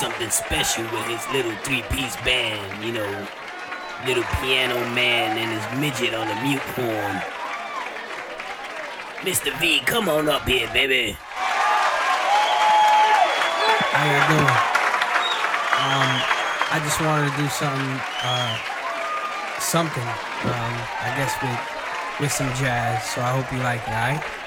something special with his little three-piece band, you know, little piano man and his midget on the mute horn. Mr. V, come on up here, baby. How y'all doing? Um, I just wanted to do something, uh, something, um, I guess with, with some jazz. So I hope you like it, alright?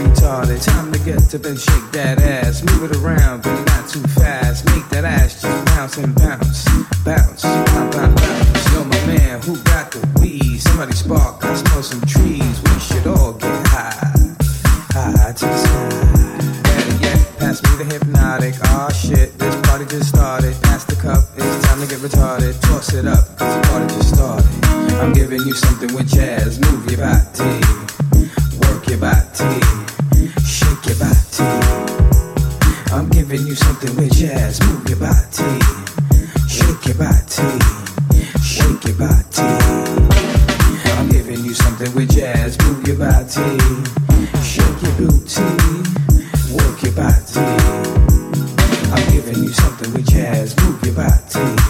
Retarded. Time to get up and shake that ass. Move it around, but not too fast. Make that ass just bounce and bounce. Bounce, bounce, bounce, bounce. Yo, my man, who got the weed? Somebody spark, I smell some trees. We should all get high. High to the sky. Better yet, pass me the hypnotic. Aw oh, shit, this party just started. Pass the cup, it's time to get retarded. Toss it up, cause the party just started. I'm giving you something with jazz. Move your body. Your body. Shake your body. I'm giving you something with jazz. Move your body. Shake your body. Shake your body. I'm giving you something with jazz. Move your body. Shake your booty. Work your body. I'm giving you something with jazz. Move your body.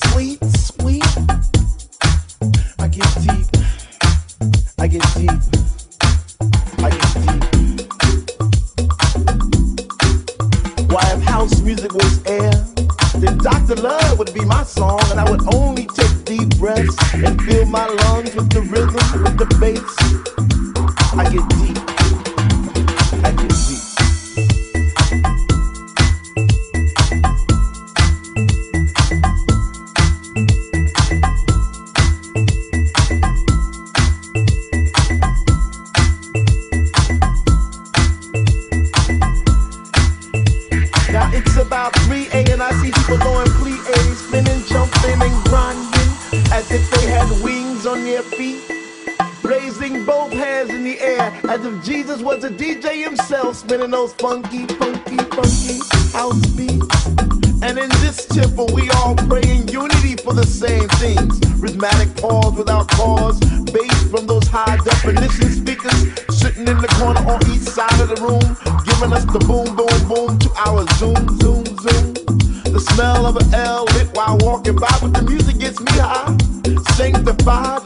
Dr. Love would be my song, and I would only take deep breaths and fill my lungs with the rhythm, with the bass. I get deep. Spinning those funky, funky, funky house beats. And in this temple, we all pray in unity for the same things. Rhythmic pause without cause, bass from those high definition speakers sitting in the corner on each side of the room, giving us the boom, boom, boom to our zoom, zoom, zoom. The smell of an L lit while walking by, but the music gets me high. Sanctified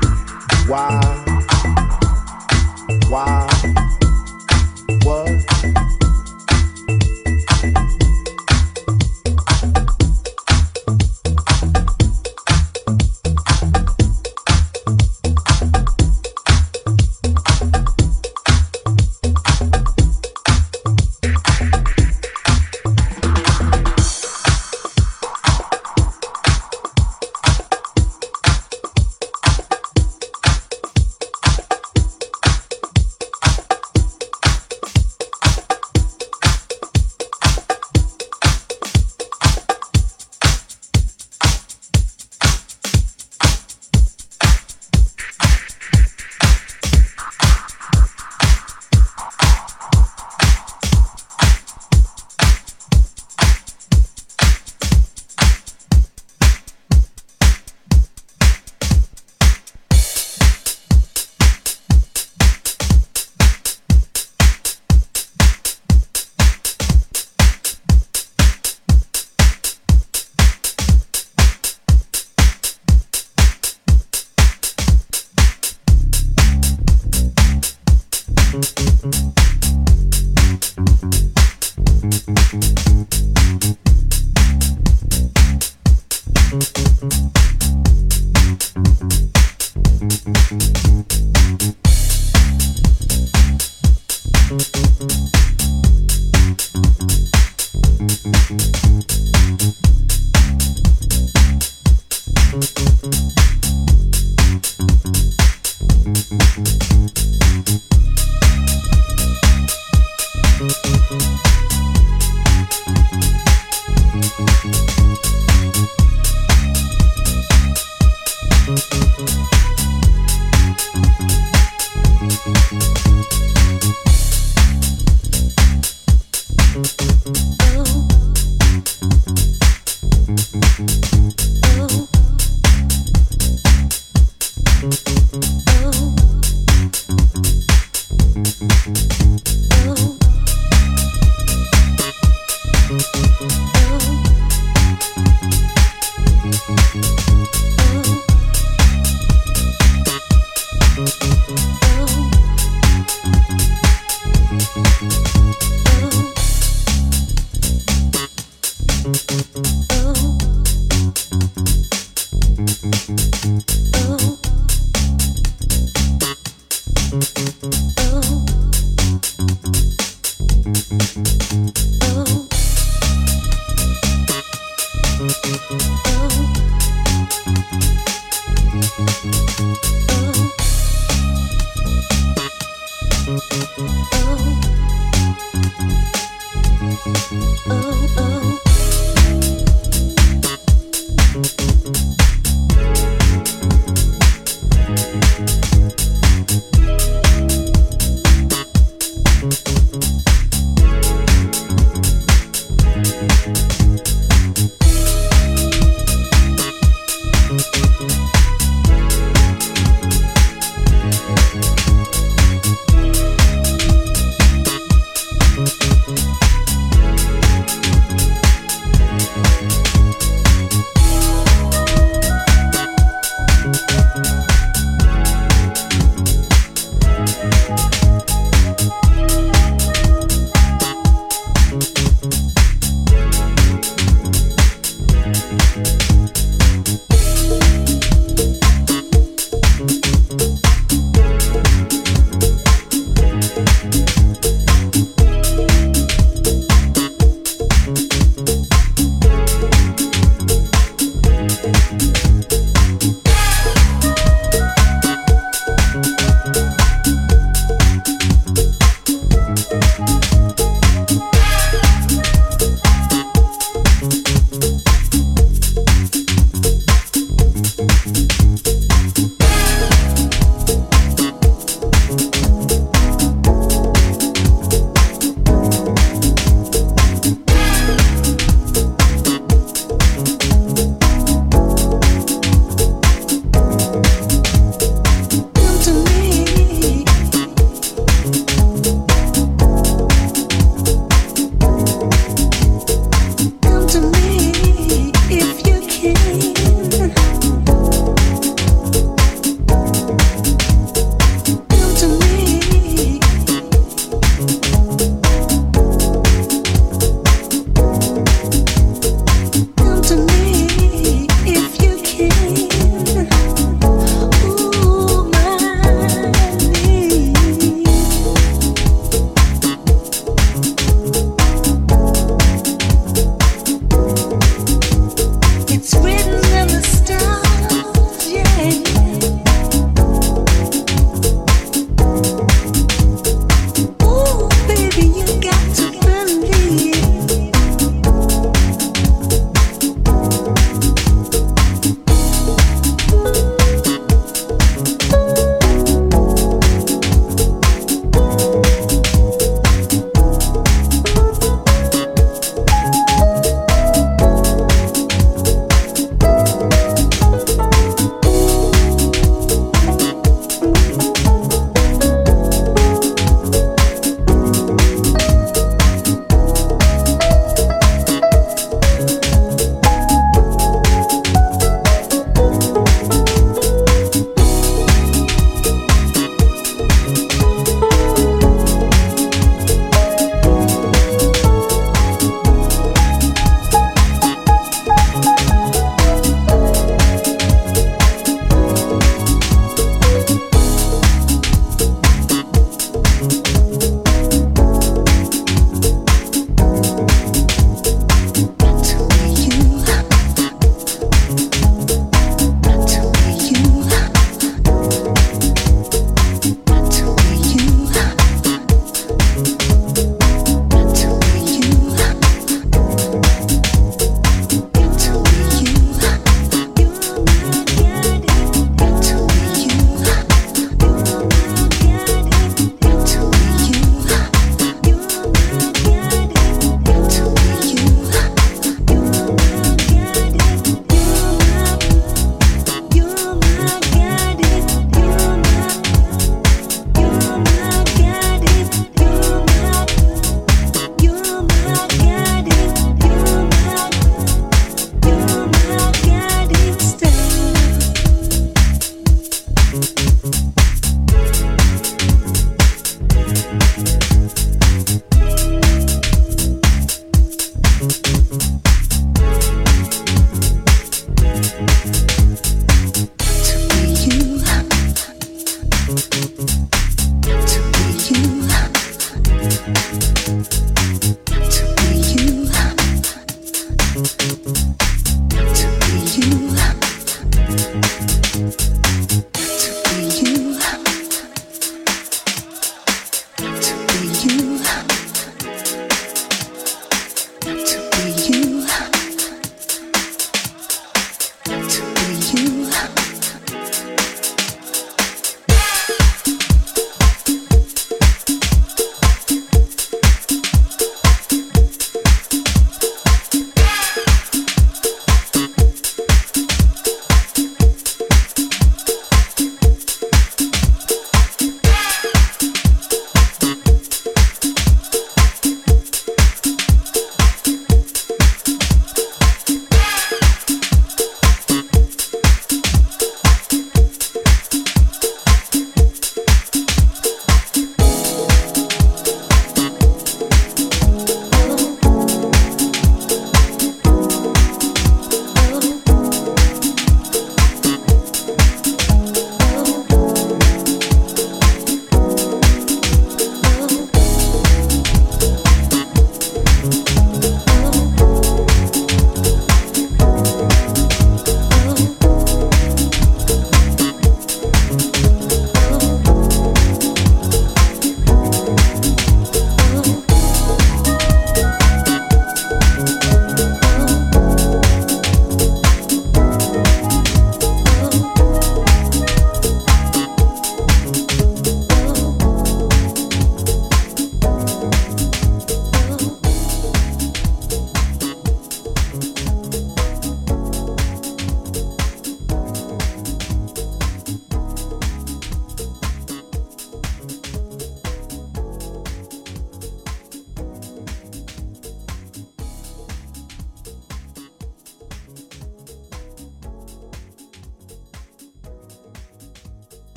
Why? Why?